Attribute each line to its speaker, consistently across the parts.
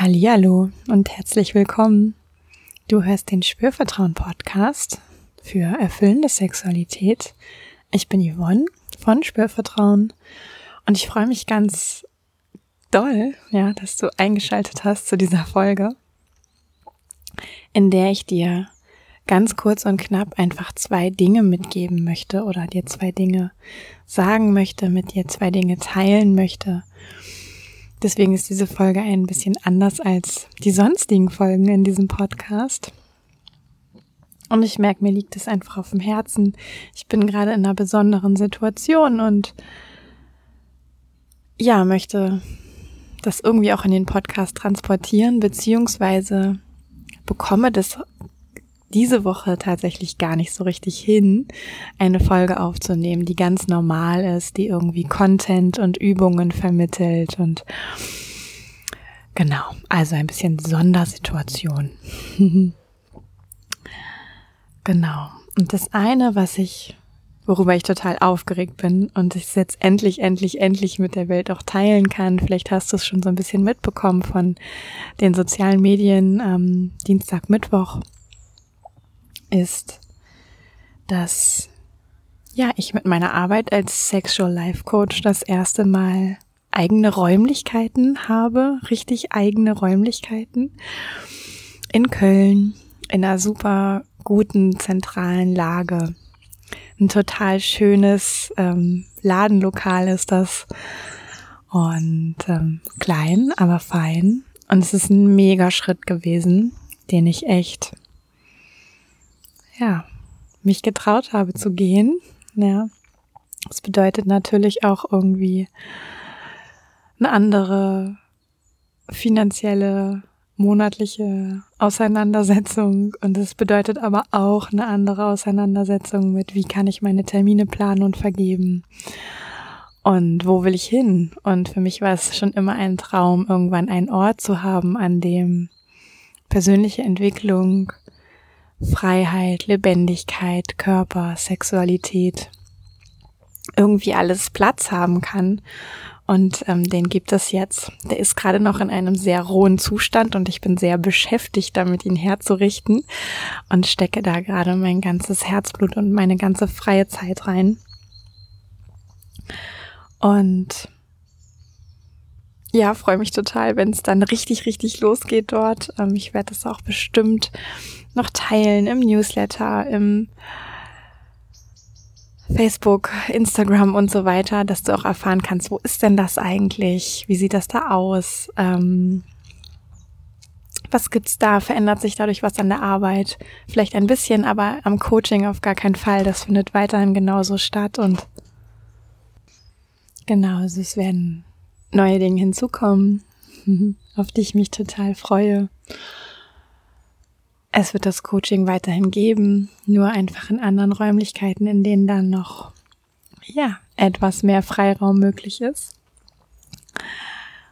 Speaker 1: Hallihallo und herzlich willkommen. Du hörst den Spürvertrauen Podcast für erfüllende Sexualität. Ich bin Yvonne von Spürvertrauen und ich freue mich ganz doll, ja, dass du eingeschaltet hast zu dieser Folge, in der ich dir ganz kurz und knapp einfach zwei Dinge mitgeben möchte oder dir zwei Dinge sagen möchte, mit dir zwei Dinge teilen möchte. Deswegen ist diese Folge ein bisschen anders als die sonstigen Folgen in diesem Podcast. Und ich merke, mir liegt es einfach auf dem Herzen. Ich bin gerade in einer besonderen Situation und ja, möchte das irgendwie auch in den Podcast transportieren, beziehungsweise bekomme das diese Woche tatsächlich gar nicht so richtig hin, eine Folge aufzunehmen, die ganz normal ist, die irgendwie Content und Übungen vermittelt und genau, also ein bisschen Sondersituation. genau. Und das eine, was ich, worüber ich total aufgeregt bin und ich es jetzt endlich, endlich, endlich mit der Welt auch teilen kann. Vielleicht hast du es schon so ein bisschen mitbekommen von den sozialen Medien ähm, Dienstag, Mittwoch ist, dass ja, ich mit meiner Arbeit als Sexual Life Coach das erste Mal eigene Räumlichkeiten habe, richtig eigene Räumlichkeiten in Köln, in einer super guten zentralen Lage. Ein total schönes ähm, Ladenlokal ist das und ähm, klein, aber fein. Und es ist ein mega Schritt gewesen, den ich echt ja, mich getraut habe zu gehen. Ja. Das bedeutet natürlich auch irgendwie eine andere finanzielle monatliche Auseinandersetzung und es bedeutet aber auch eine andere Auseinandersetzung mit, wie kann ich meine Termine planen und vergeben und wo will ich hin? Und für mich war es schon immer ein Traum, irgendwann einen Ort zu haben, an dem persönliche Entwicklung Freiheit, Lebendigkeit, Körper, Sexualität irgendwie alles Platz haben kann. Und ähm, den gibt es jetzt. Der ist gerade noch in einem sehr rohen Zustand und ich bin sehr beschäftigt damit, ihn herzurichten und stecke da gerade mein ganzes Herzblut und meine ganze freie Zeit rein. Und ja, freue mich total, wenn es dann richtig, richtig losgeht dort. Ähm, ich werde es auch bestimmt noch teilen im Newsletter, im Facebook, Instagram und so weiter, dass du auch erfahren kannst, wo ist denn das eigentlich? Wie sieht das da aus? Ähm, was gibt's da? Verändert sich dadurch was an der Arbeit? Vielleicht ein bisschen, aber am Coaching auf gar keinen Fall. Das findet weiterhin genauso statt und genau, es werden neue Dinge hinzukommen, auf die ich mich total freue. Es wird das Coaching weiterhin geben, nur einfach in anderen Räumlichkeiten, in denen dann noch, ja, etwas mehr Freiraum möglich ist.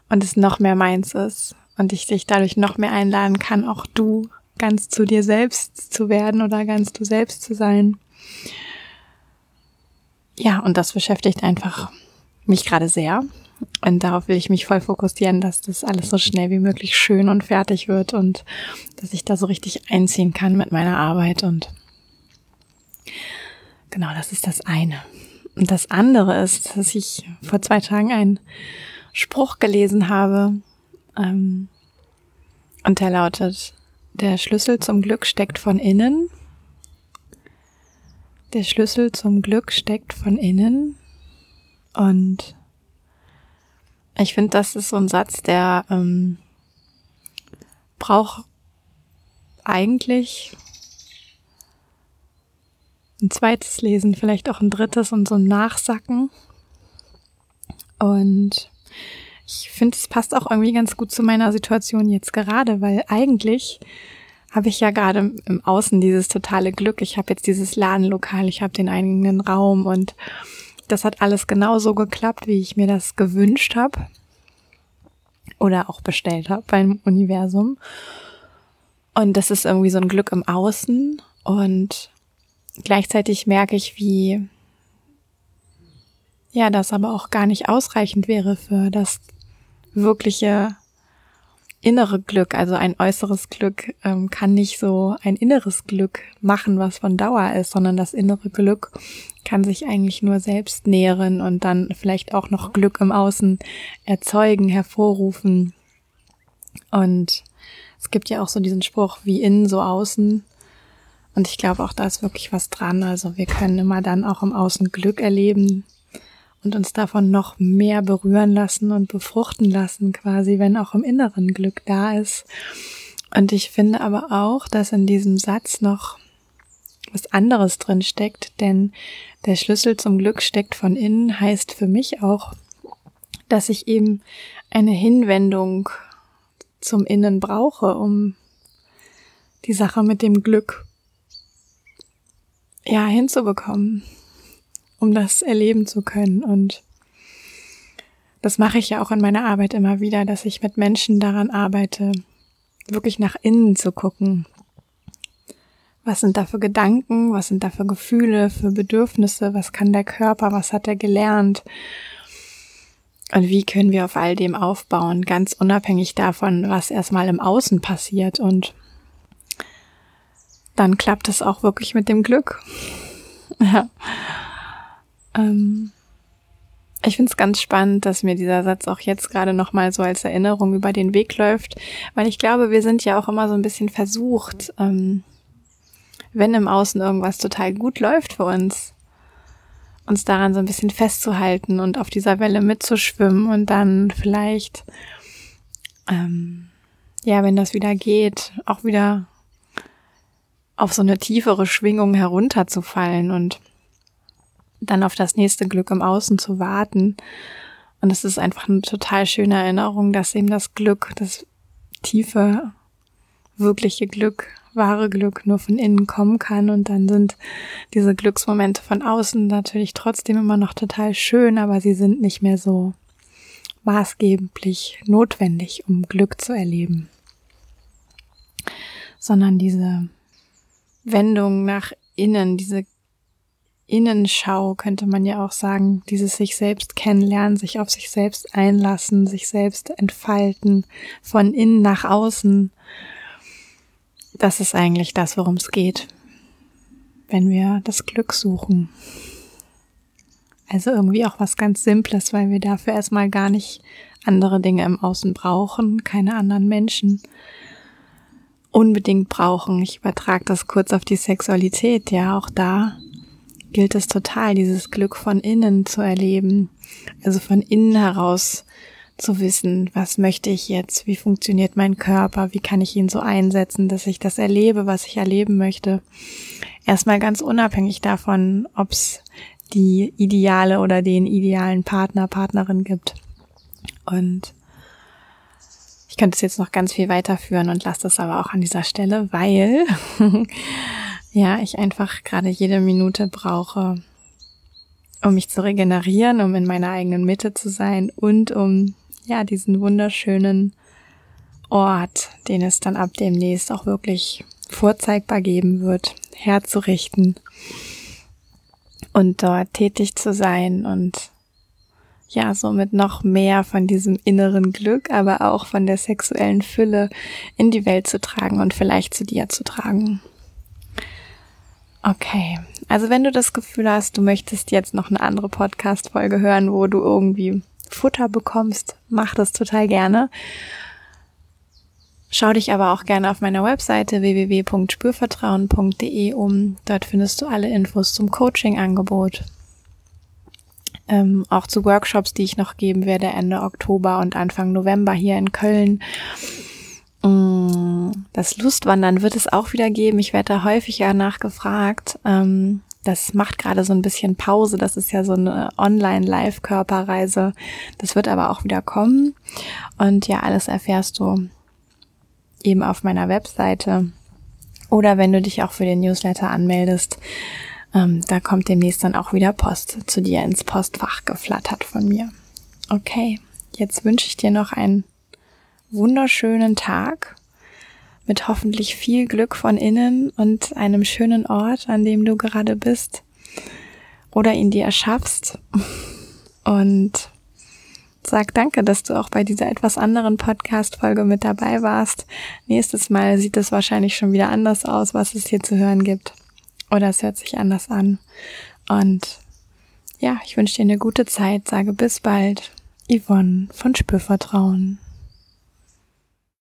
Speaker 1: Und es noch mehr meins ist und ich dich dadurch noch mehr einladen kann, auch du ganz zu dir selbst zu werden oder ganz du selbst zu sein. Ja, und das beschäftigt einfach mich gerade sehr und darauf will ich mich voll fokussieren, dass das alles so schnell wie möglich schön und fertig wird und dass ich da so richtig einziehen kann mit meiner Arbeit. Und genau, das ist das eine. Und das andere ist, dass ich vor zwei Tagen einen Spruch gelesen habe. Ähm, und der lautet, der Schlüssel zum Glück steckt von innen. Der Schlüssel zum Glück steckt von innen. Und ich finde, das ist so ein Satz, der ähm, braucht eigentlich ein zweites Lesen, vielleicht auch ein drittes und so ein Nachsacken. Und ich finde, es passt auch irgendwie ganz gut zu meiner Situation jetzt gerade, weil eigentlich habe ich ja gerade im Außen dieses totale Glück. Ich habe jetzt dieses Ladenlokal, ich habe den eigenen Raum und das hat alles genauso geklappt, wie ich mir das gewünscht habe oder auch bestellt habe beim Universum. Und das ist irgendwie so ein Glück im Außen und gleichzeitig merke ich, wie ja, das aber auch gar nicht ausreichend wäre für das wirkliche innere Glück, also ein äußeres Glück, ähm, kann nicht so ein inneres Glück machen, was von Dauer ist, sondern das innere Glück kann sich eigentlich nur selbst nähren und dann vielleicht auch noch Glück im Außen erzeugen, hervorrufen. Und es gibt ja auch so diesen Spruch, wie innen, so außen. Und ich glaube, auch da ist wirklich was dran. Also wir können immer dann auch im Außen Glück erleben, und uns davon noch mehr berühren lassen und befruchten lassen, quasi, wenn auch im Inneren Glück da ist. Und ich finde aber auch, dass in diesem Satz noch was anderes drin steckt, denn der Schlüssel zum Glück steckt von innen, heißt für mich auch, dass ich eben eine Hinwendung zum Innen brauche, um die Sache mit dem Glück ja hinzubekommen um das erleben zu können. Und das mache ich ja auch in meiner Arbeit immer wieder, dass ich mit Menschen daran arbeite, wirklich nach innen zu gucken. Was sind da für Gedanken, was sind da für Gefühle, für Bedürfnisse, was kann der Körper, was hat er gelernt und wie können wir auf all dem aufbauen, ganz unabhängig davon, was erstmal im Außen passiert und dann klappt es auch wirklich mit dem Glück. Ja. Ähm, ich finde es ganz spannend, dass mir dieser Satz auch jetzt gerade nochmal so als Erinnerung über den Weg läuft, weil ich glaube, wir sind ja auch immer so ein bisschen versucht, ähm, wenn im Außen irgendwas total gut läuft für uns, uns daran so ein bisschen festzuhalten und auf dieser Welle mitzuschwimmen und dann vielleicht, ähm, ja, wenn das wieder geht, auch wieder auf so eine tiefere Schwingung herunterzufallen und dann auf das nächste Glück im Außen zu warten. Und es ist einfach eine total schöne Erinnerung, dass eben das Glück, das tiefe, wirkliche Glück, wahre Glück nur von innen kommen kann. Und dann sind diese Glücksmomente von außen natürlich trotzdem immer noch total schön, aber sie sind nicht mehr so maßgeblich notwendig, um Glück zu erleben. Sondern diese Wendung nach innen, diese Innenschau könnte man ja auch sagen, dieses sich selbst kennenlernen, sich auf sich selbst einlassen, sich selbst entfalten, von innen nach außen. Das ist eigentlich das, worum es geht, wenn wir das Glück suchen. Also irgendwie auch was ganz Simples, weil wir dafür erstmal gar nicht andere Dinge im Außen brauchen, keine anderen Menschen unbedingt brauchen. Ich übertrage das kurz auf die Sexualität, ja, auch da gilt es total, dieses Glück von innen zu erleben. Also von innen heraus zu wissen, was möchte ich jetzt, wie funktioniert mein Körper, wie kann ich ihn so einsetzen, dass ich das erlebe, was ich erleben möchte. Erstmal ganz unabhängig davon, ob es die ideale oder den idealen Partner, Partnerin gibt. Und ich könnte es jetzt noch ganz viel weiterführen und lasse das aber auch an dieser Stelle, weil ja, ich einfach gerade jede Minute brauche, um mich zu regenerieren, um in meiner eigenen Mitte zu sein und um ja diesen wunderschönen Ort, den es dann ab demnächst auch wirklich vorzeigbar geben wird, herzurichten und dort tätig zu sein und ja, somit noch mehr von diesem inneren Glück, aber auch von der sexuellen Fülle in die Welt zu tragen und vielleicht zu dir zu tragen. Okay, also wenn du das Gefühl hast, du möchtest jetzt noch eine andere Podcast-Folge hören, wo du irgendwie Futter bekommst, mach das total gerne. Schau dich aber auch gerne auf meiner Webseite www.spürvertrauen.de um. Dort findest du alle Infos zum Coaching-Angebot. Ähm, auch zu Workshops, die ich noch geben werde Ende Oktober und Anfang November hier in Köln. Mm, das Lustwandern wird es auch wieder geben. Ich werde da häufig ja nachgefragt. Ähm, das macht gerade so ein bisschen Pause. Das ist ja so eine Online-Live-Körperreise. Das wird aber auch wieder kommen. Und ja, alles erfährst du eben auf meiner Webseite. Oder wenn du dich auch für den Newsletter anmeldest, ähm, da kommt demnächst dann auch wieder Post zu dir ins Postfach geflattert von mir. Okay, jetzt wünsche ich dir noch einen wunderschönen Tag mit hoffentlich viel Glück von innen und einem schönen Ort, an dem du gerade bist oder ihn dir erschaffst. Und sag danke, dass du auch bei dieser etwas anderen Podcast-Folge mit dabei warst. Nächstes Mal sieht es wahrscheinlich schon wieder anders aus, was es hier zu hören gibt. Oder es hört sich anders an. Und ja, ich wünsche dir eine gute Zeit, sage bis bald. Yvonne von Spürvertrauen.